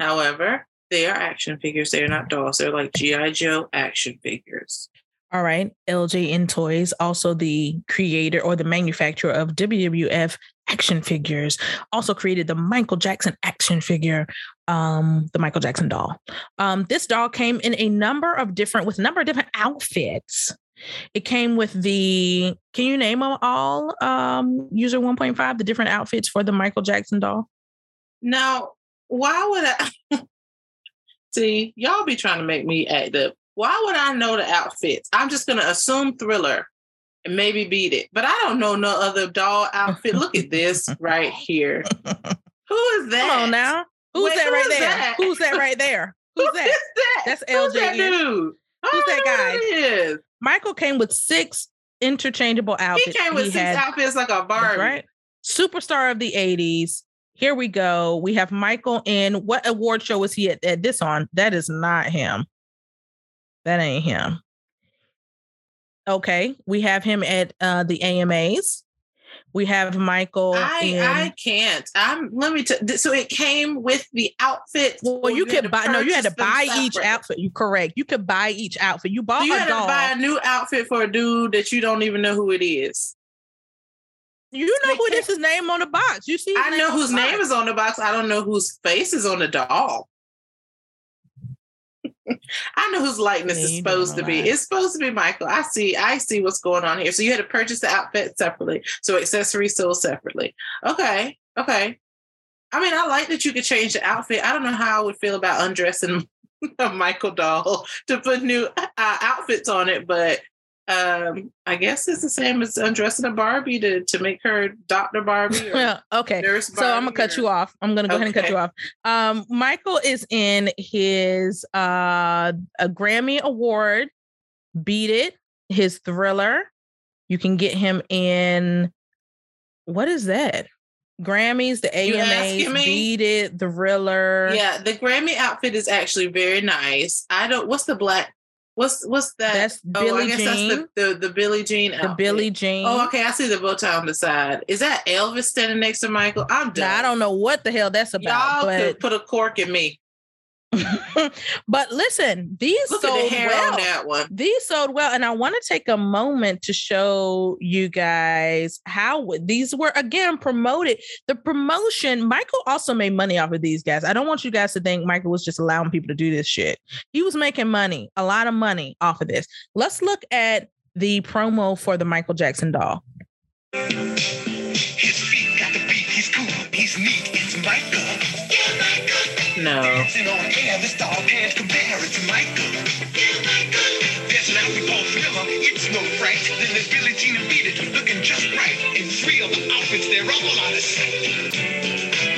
However, they are action figures. They are not dolls. They're like G.I. Joe action figures. All right. LJN Toys, also the creator or the manufacturer of WWF action figures, also created the Michael Jackson action figure, um, the Michael Jackson doll. Um, this doll came in a number of different, with a number of different outfits. It came with the, can you name them all? Um, user 1.5, the different outfits for the Michael Jackson doll. Now, why would I see y'all be trying to make me act up? Why would I know the outfits? I'm just gonna assume thriller and maybe beat it, but I don't know no other doll outfit. Look at this right here. Who is that? Come on now. Who's Wait, that who right is there? that? Who's that right there? Who's Who that? is that? That's Who's that dude? Who's don't that oh, guy? that is. Michael came with six interchangeable outfits. He came with six had- outfits like a That's Barbie. right. Superstar of the 80s. Here we go. We have Michael in what award show was he at, at this on? That is not him. That ain't him. Okay. We have him at uh, the AMAs. We have Michael. I in, I can't. I'm let me tell so it came with the outfit. well, you could buy no, you had to buy each outfit. You correct. You could buy each outfit. You bought So you a had doll. to buy a new outfit for a dude that you don't even know who it is. you know who this is name on the box. You see, I know whose name box. is on the box. I don't know whose face is on the doll. I know whose likeness is supposed to be. It's supposed to be Michael. I see. I see what's going on here. So you had to purchase the outfit separately. So accessories sold separately. Okay. Okay. I mean, I like that you could change the outfit. I don't know how I would feel about undressing a Michael doll to put new uh, outfits on it, but um, I guess it's the same as undressing a Barbie to to make her Dr. Barbie. Or okay. Nurse So I'm gonna Barbie cut you off. I'm gonna go ahead and cut you off. Um, Michael is in his uh a Grammy Award, Beat It, his thriller. You can get him in what is that? Grammys, the AMAs? Beat It, Thriller. Yeah, the Grammy outfit is actually very nice. I don't. What's the black? What's what's that? That's oh, Billie I guess Jean. that's the the, the Billie Jean. the outfit. Billie Jean. Oh, okay. I see the bow tie on the side. Is that Elvis standing next to Michael? I'm done. Now, I don't know what the hell that's about, Y'all but could put a cork in me. but listen, these Look sold the well. on that one. These sold well, and I want to take a moment to show you guys how w- these were again promoted. The promotion, Michael also made money off of these guys. I don't want you guys to think Michael was just allowing people to do this shit. He was making money, a lot of money off of this. Let's look at the promo for the Michael Jackson doll. No. Dancing on air, this dog can't compare it to Michael. Yeah, Michael. There's an outfit it's no fright. Then there's Billie Jean and Beat It, looking just right. It's real, the outfits, they're all out of sight.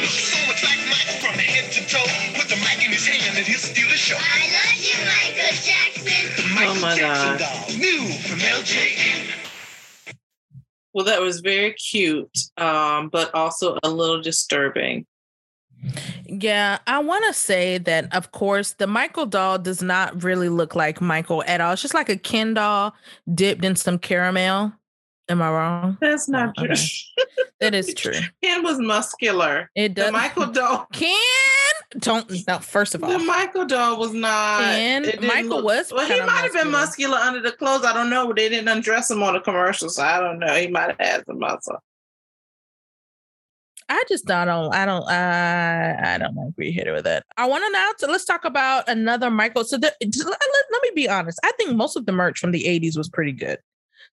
Looks so much like Michael from head to toe. Put the mic in his hand and he'll steal the show. I love you, Michael Jackson. Michael Oh my Jackson God. doll, new from LJN. Well, that was very cute, um, but also a little disturbing. Yeah, I want to say that, of course, the Michael doll does not really look like Michael at all. It's just like a Ken doll dipped in some caramel. Am I wrong? That's not true. Okay. That is true. Ken was muscular. It The does. Michael doll. Ken don't. No, first of all, The Michael doll was not. Ken- Michael was Well, he might have been muscular. muscular under the clothes. I don't know. They didn't undress him on the commercial, so I don't know. He might have had some muscle. I just don't. I don't. I I don't agree here with that. I want to now. To, let's talk about another Michael. So the, let, let, let me be honest. I think most of the merch from the '80s was pretty good.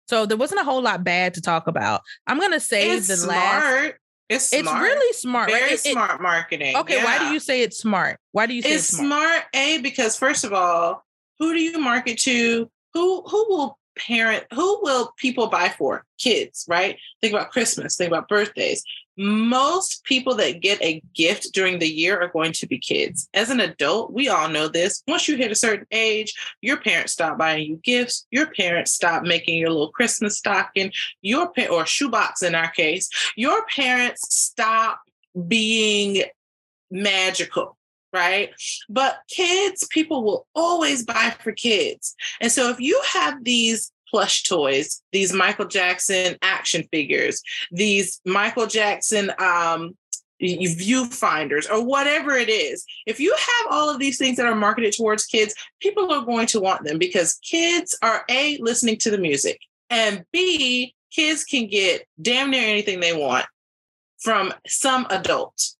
So there wasn't a whole lot bad to talk about. I'm gonna say It's the smart. last. It's It's smart. It's really smart. Very right? It- it- smart marketing. okay, why do you say it's smart? Why do you say it's it's, smart? smart a because first of all who do you market to who who will parent who will people buy for? Kids right? Think about christmas think about birthdays. Most people that get a gift during the year are going to be kids. As an adult we all know this. Once you hit a certain age your parents stop buying you gifts. Your parents stop making your little christmas stocking. Your pa- or shoebox in our case. Your parents stop being magical right? But kids, people will always buy for kids. And so if you have these plush toys, these Michael Jackson action figures, these Michael Jackson um viewfinders or whatever it is if you have all of these things that are marketed towards kids people are going to want them because kids are a listening to the music and b kids can get damn near anything they want from some adult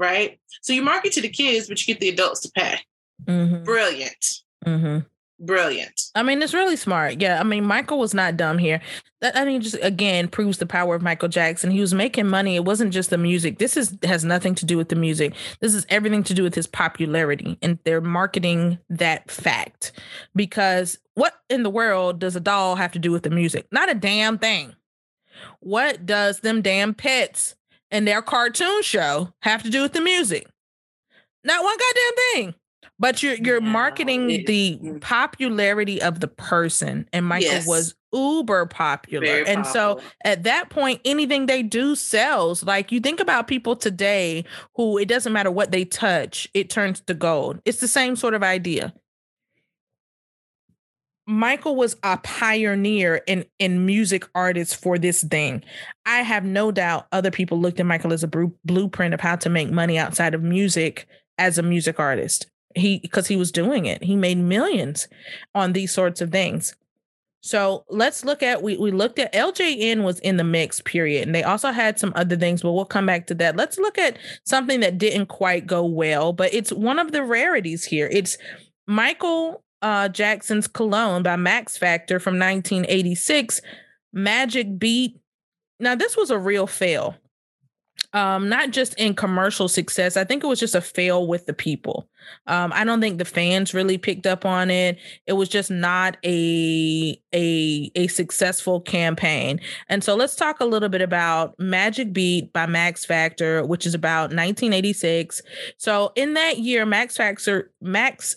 right? So you market to the kids, but you get the adults to pay. Mhm, Brilliant. mhm. Brilliant. I mean, it's really smart. Yeah. I mean, Michael was not dumb here. That I mean, just again proves the power of Michael Jackson. He was making money. It wasn't just the music. This is has nothing to do with the music. This is everything to do with his popularity. And they're marketing that fact. Because what in the world does a doll have to do with the music? Not a damn thing. What does them damn pets and their cartoon show have to do with the music? Not one goddamn thing. But you're you're marketing it- the mm. popularity of the person, and Michael Yes. was uber popular. Very and so at that point, anything they do sells. Like you think about people today who it doesn't matter what they touch, it turns to gold. It's the same sort of idea. Michael was a pioneer in in music artists for this thing. I have no doubt other people looked at Michael as a bru- blueprint of how to make money outside of music as a music artist. He because he was doing it. He made millions on these sorts of things. So let's look at we we looked at LJN was in the mix period and they also had some other things but we'll come back to that. Let's look at something that didn't quite go well but it's one of the rarities here. It's Michael uh, Jackson's Cologne by Max Factor from 1986 Magic Beat. Now this was a real fail. Um not just in commercial success. I think it was just a fail with the people. Um I don't think the fans really picked up on it it was just not a a a successful campaign and so let's talk a little bit about magic beat by max factor which is about 1986 so in that year max factor max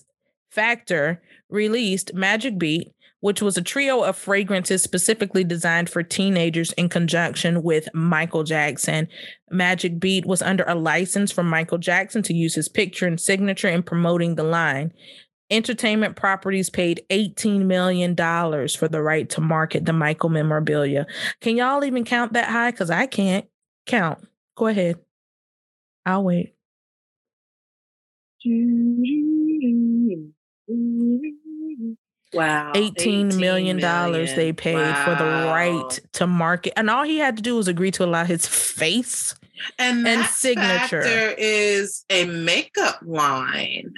factor released magic beat which was a trio of fragrances specifically designed for teenagers in conjunction with Michael Jackson. Magic Beat was under a license from Michael Jackson to use his picture and signature in promoting the line. Entertainment Properties paid $18 million for the right to market the Michael memorabilia. Can y'all even count that high? Because I can't count. Go ahead. I'll wait. Wow. $18 million they paid for the right to market. And all he had to do was agree to allow his face and, and signature. Factor is a makeup line.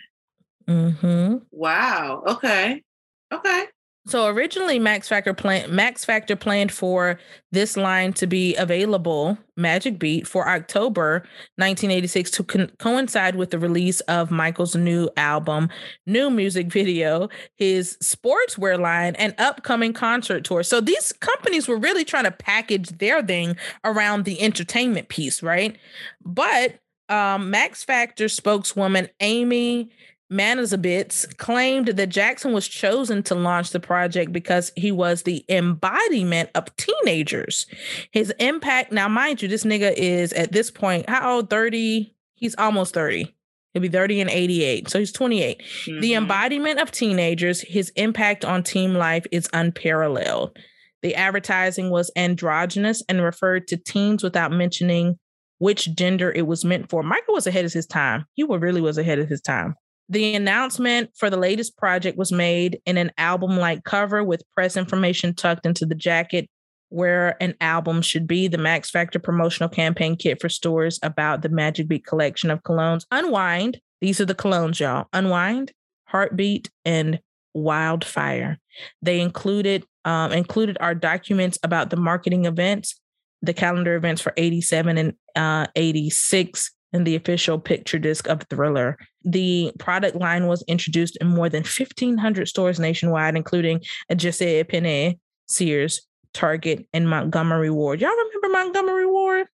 Mm-hmm. Wow. Okay. Okay. So originally, Max Factor plan Max Factor planned for this line to be available, Magic Beat, for October 1986 to con- coincide with the release of Michael's new album, new music video, his sportswear line, and upcoming concert tour. So these companies were really trying to package their thing around the entertainment piece, right? But um, Max Factor spokeswoman Amy Manazabitz claimed that Jackson was chosen to launch the project because he was the embodiment of teenagers. His impact, now mind you, this nigga is at this point, how old? 30? He's almost 30. He'll be 30 and 88. So he's 28. The Mhm. embodiment of teenagers, his impact on team life is unparalleled. The advertising was androgynous and referred to teens without mentioning which gender it was meant for. Michael was ahead of his time. He really was ahead of his time. The announcement for the latest project was made in an album like cover with press information tucked into the jacket where an album should be. The Max Factor promotional campaign kit for stores about the Magic Beat collection of colognes. Unwind. These are the colognes, y'all. Unwind, Heartbeat, and Wildfire. They included um, included our documents about the marketing events, the calendar events for 87 and uh, 86, and the official picture disc of Thriller. The product line was introduced in more than 1,500 stores nationwide, including a J.C. Penney, Sears, Target, and Montgomery Ward. Y'all remember Montgomery Ward?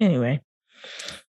Anyway,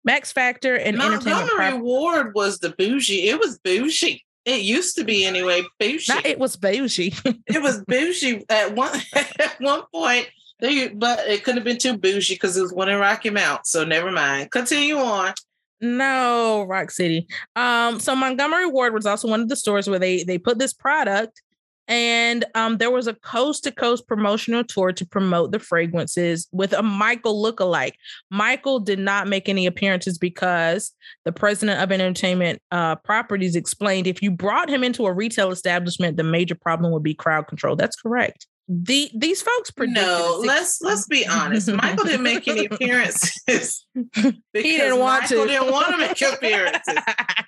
Max Factor and Entertainment Montgomery Prop- Ward was the bougie. It was bougie. It used to be anyway. Bougie. Not it was bougie. it was bougie at one at one point. They, but it could have been too bougie because it was one in Rocky Mount. So never mind. Continue on. No, Rock City. Um, so Montgomery Ward was also one of the stores where they they put this product, and um, there was a coast to coast promotional tour to promote the fragrances with a Michael lookalike. Michael did not make any appearances because the president of entertainment uh, properties explained if you brought him into a retail establishment, the major problem would be crowd control. That's correct. The these folks predicted No, let's let's be honest. Michael didn't make any appearances. he didn't want Michael to. didn't want to make appearances.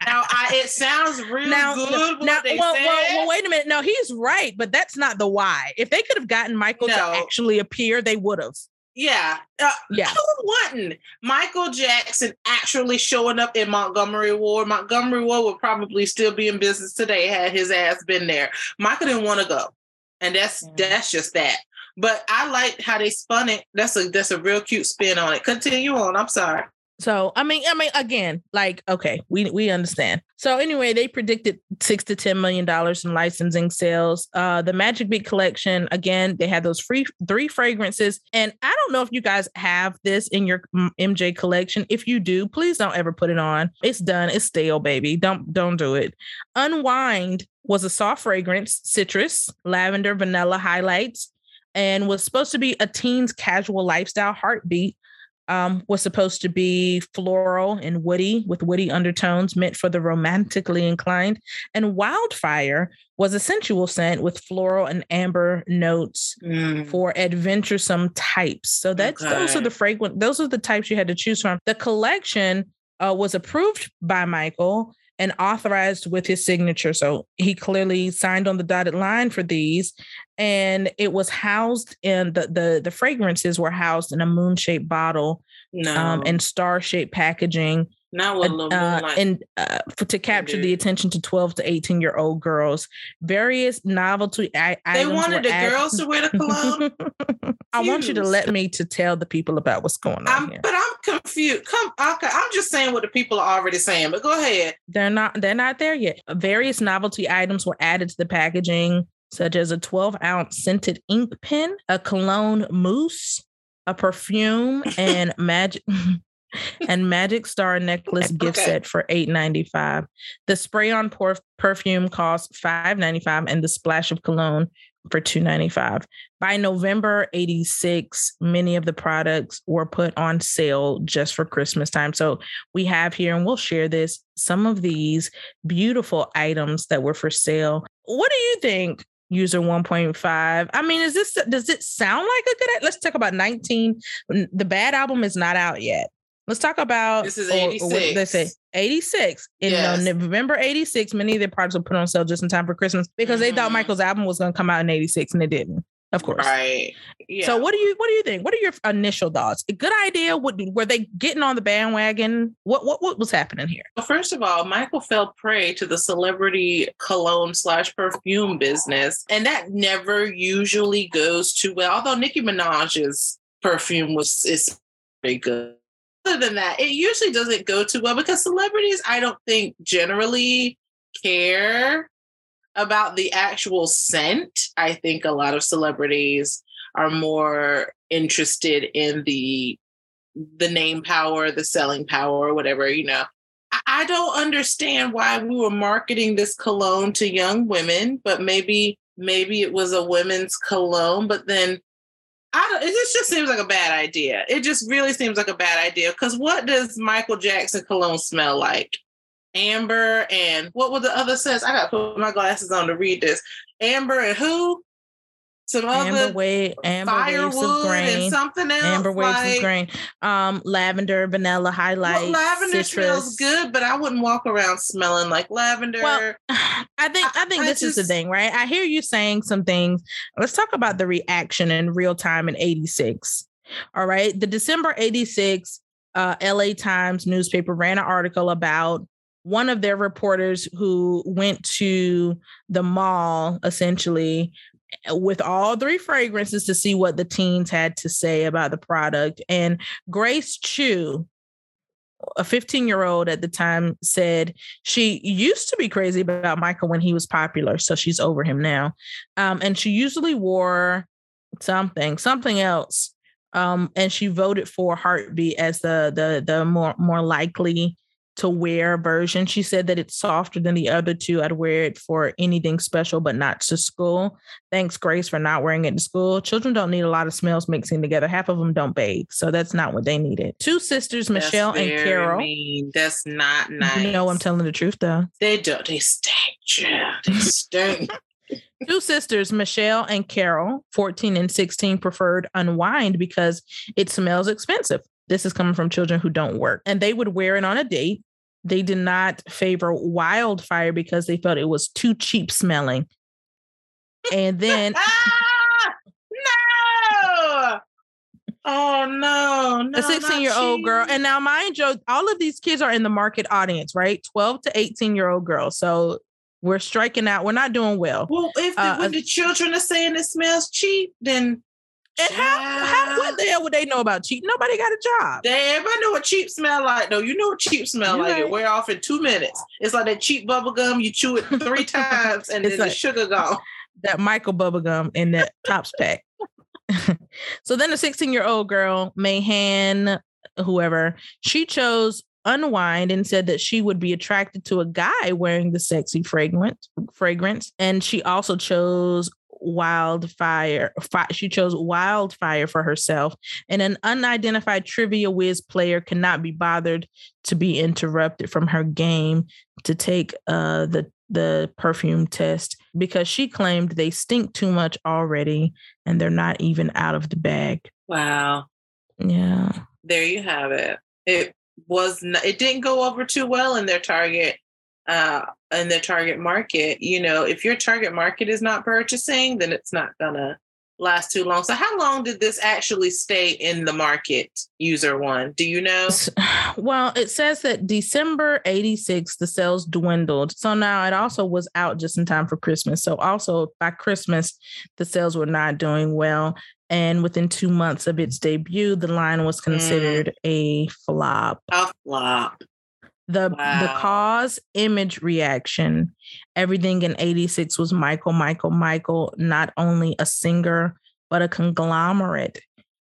Now, I, it sounds real now, good. Now well, well, well, wait a minute. No, he's right, but that's not the why. If they could have gotten Michael to actually appear, they would have. Yeah. Uh, Yeah. Who wouldn't? Michael Jackson actually showing up in Montgomery Ward. Montgomery Ward would probably still be in business today had his ass been there. Michael didn't want to go. And that's that's just that. But I like how they spun it. That's a that's a real cute spin on it. Continue on. I'm sorry. So I mean, I mean, again, like, okay, we we understand. So anyway, they predicted six to ten million dollars in licensing sales. Uh, the Magic Beat collection, again, they had those free three fragrances, and I don't know if you guys have this in your MJ collection. If you do, please don't ever put it on. It's done. It's stale, baby. Don't don't do it. Unwind was a soft fragrance, citrus, lavender, vanilla highlights, and was supposed to be a teen's casual lifestyle heartbeat um, was supposed to be floral and woody with woody undertones meant for the romantically inclined. And wildfire was a sensual scent with floral and amber notes for adventuresome types. So that's those are the fragrant, those are the types you had to choose from. The collection uh, was approved by Michael and authorized with his signature. So he clearly signed on the dotted line for these. And it was housed in the the, the fragrances were housed in a moon-shaped bottle No. um, and star-shaped packaging. Not with a little uh, and uh, for, to capture the attention to 12 to 18 year old girls. Various novelty I- they wanted the added- girls to wear the cologne. I want you to let me to tell the people about what's going on I'm, here. but I'm confused. Come, okay, I'm just saying what the people are already saying. But go ahead. They're not they're not there yet. Various novelty items were added to the packaging, such as a 12 ounce scented ink pen, a cologne mousse, a perfume, and magic and magic star necklace gift set for $8.95. The spray on por- perfume costs $5.95 and the splash of cologne for $2.95. By November 86, many of the products were put on sale just for Christmas time. So we have here, and we'll share this, some of these beautiful items that were for sale. What do you think? User 1.5. I mean, is this does it sound like a good? Let's talk about 19. The bad album is not out yet. Let's talk about This is or- or what did they 86. say 86. In uh, Yes. November 86, many of their products were put on sale just in time for Christmas because they thought Mhm. Michael's album was going to come out in 86 and it didn't. Of course. Right. Yeah. So what do you what do you think? What are your initial thoughts? A good idea? What were they getting on the bandwagon? What what what was happening here? Well, first of all, Michael fell prey to the celebrity cologne slash perfume business, and that never usually goes too well. Although Nicki Minaj's perfume was is pretty good. Other than that, it usually doesn't go too well because celebrities, I don't think, generally care about the actual scent. I think a lot of celebrities are more interested in the the name power, the selling power, or whatever, you know. I- I don't understand why we were marketing this cologne to young women, but maybe maybe it was a women's cologne, but then I don't it just, seems like a bad idea. It just really seems like a bad idea. Cause what does Michael Jackson cologne smell like? Amber and what were the other scents? I gotta put my glasses on to read this. Amber and who? Some Amber other Wave, Amber Waves of firewood Grain, and something else. Amber Waves like, of Grain, um, lavender, vanilla, highlight, Well, lavender citrus. smells good, but I wouldn't walk around smelling like lavender. Well, I think I, think I this is the thing, right? I hear you saying some things. Let's talk about the reaction in real time in 86. All right. The December 86 uh, LA Times newspaper ran an article about one of their reporters who went to the mall essentially with all three fragrances to see what the teens had to say about the product. And Grace Chu, a 15 year old at the time said she used to be crazy about Michael when he was popular. So she's over him now. Um, and she usually wore something, something else. Um, and she voted for Heartbeat as the the the more more likely to wear version. She said that it's softer than the other two. I'd wear it for anything special, but not to school. Thanks, Grace, for not wearing it to school. Children don't need a lot of smells mixing together. Half of them don't bathe, so that's not what they needed. Two sisters, That's Michelle and Carol. mean. That's not nice. You know I'm telling the truth though. They don't. They stink, child. They stink. Two sisters, Michelle and Carol, 14 and 16, preferred Unwind because it smells expensive. This is coming from children who don't work. And they would wear it on a date. They did not favor Wildfire because they felt it was too cheap smelling. And then ah, no. Oh no, no. a 16 year old girl. And now, mind you, all of these kids are in the market audience, right? 12 to 18 year old girls. So we're striking out. We're not doing well. Well, if the, Uh, when the children are saying it smells cheap, then And how, how what the hell would they know about cheap? Nobody got a job. they everybody know what cheap smell like. though. you know what cheap smell You like. right. It wear off in two minutes. It's like that cheap bubble gum. You chew it three times and It's then like- the sugar gone. that Michael bubblegum in that Topps pack. so then the 16 year old girl, Mayhan, whoever, she chose Unwind and said that she would be attracted to a guy wearing the sexy fragrance. Fragrance, and she also chose Wildfire. Fi- She chose Wildfire for herself. And an unidentified trivia whiz player cannot be bothered to be interrupted from her game to take uh, the the perfume test because she claimed they stink too much already and they're not even out of the bag. Wow. Yeah. There you have it. It was not, it didn't go over too well in their target uh in the target market. You know, if your target market is not purchasing, then it's not gonna last too long. So how long did this actually stay in the market, user one? Do you know? Well, it says that December 86, the sales dwindled. So now it also was out just in time for Christmas. So also by Christmas, the sales were not doing well. And within two months of its debut, the line was considered a flop. A flop. The the cause image reaction, everything in 86 was Michael, Michael, Michael, not only a singer, but a conglomerate.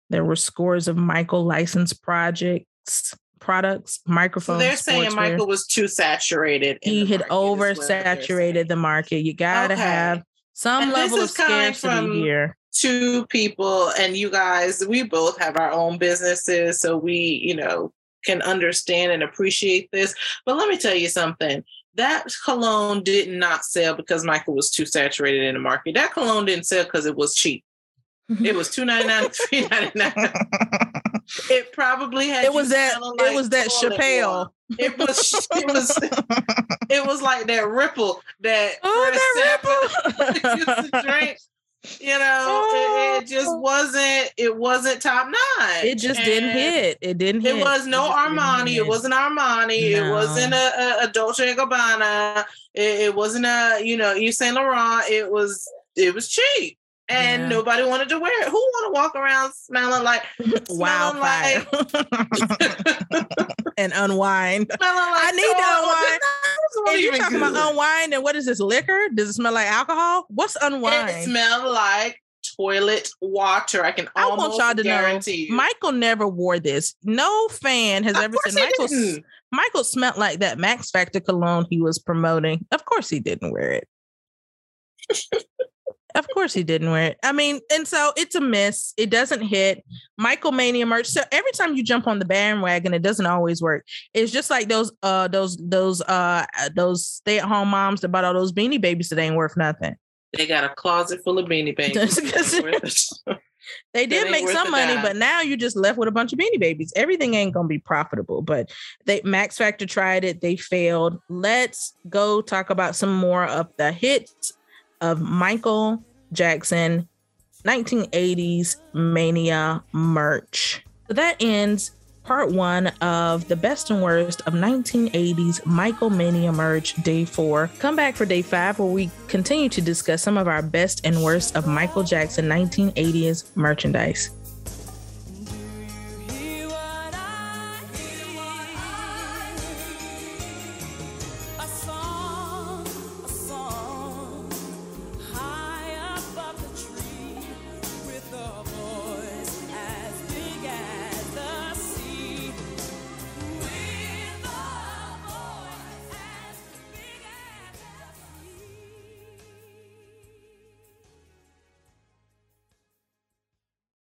There were scores of Michael licensed projects, products, microphones. So they're saying sportswear. Michael was too saturated. he had oversaturated the market. You gotta Okay. have some And level of scarcity here. two people and you guys we both have our own businesses so we you know can understand and appreciate this but let me tell you something that cologne did not sell because michael was too saturated in the market that cologne didn't sell because it was cheap it was two ninety nine, three ninety nine. It probably had. It was that- it was that Chappelle. It was. It was. it was like that ripple that. Oh, that ripple! used to drink. You know, it, it oh. just wasn't. It wasn't top notch. It just didn't hit. It didn't hit. It was no didn't Armani. It wasn't Armani. It wasn't a, a, a Dolce and Gabbana. It, it wasn't a you know Yves Saint Laurent. It was it was cheap, and Yeah. nobody wanted to wear it. Who want to walk around smelling like smelling Wildfire. like and unwind. like I need to toilet? unwind. If you're talking good. about unwind, and what is this liquor? Does it smell like alcohol? What's unwind? It smelled like toilet water. I can I want y'all to guarantee know you. Michael never wore this. No fan has Of ever said Michael. didn't. Michael smelled like that Max Factor cologne he was promoting. Of course he didn't wear it. of course he didn't wear it. I mean, and so it's a miss. It doesn't hit. Michael Mania merch. So every time you jump on the bandwagon, it doesn't always work. It's just like those uh those those uh those stay-at-home moms that bought all those beanie babies that ain't worth nothing. They got a closet full of beanie babies. They did make some money, dime. but now you just left with a bunch of beanie babies. Everything ain't gonna be profitable. But they Max Factor tried it, they failed. Let's go talk about some more of the hits of Michael Jackson 1980s mania merch. So that ends part one of the best and worst of 1980s Michael Mania merch, day four. Come back for day five, where we continue to discuss some of our best and worst of Michael Jackson 1980s merchandise.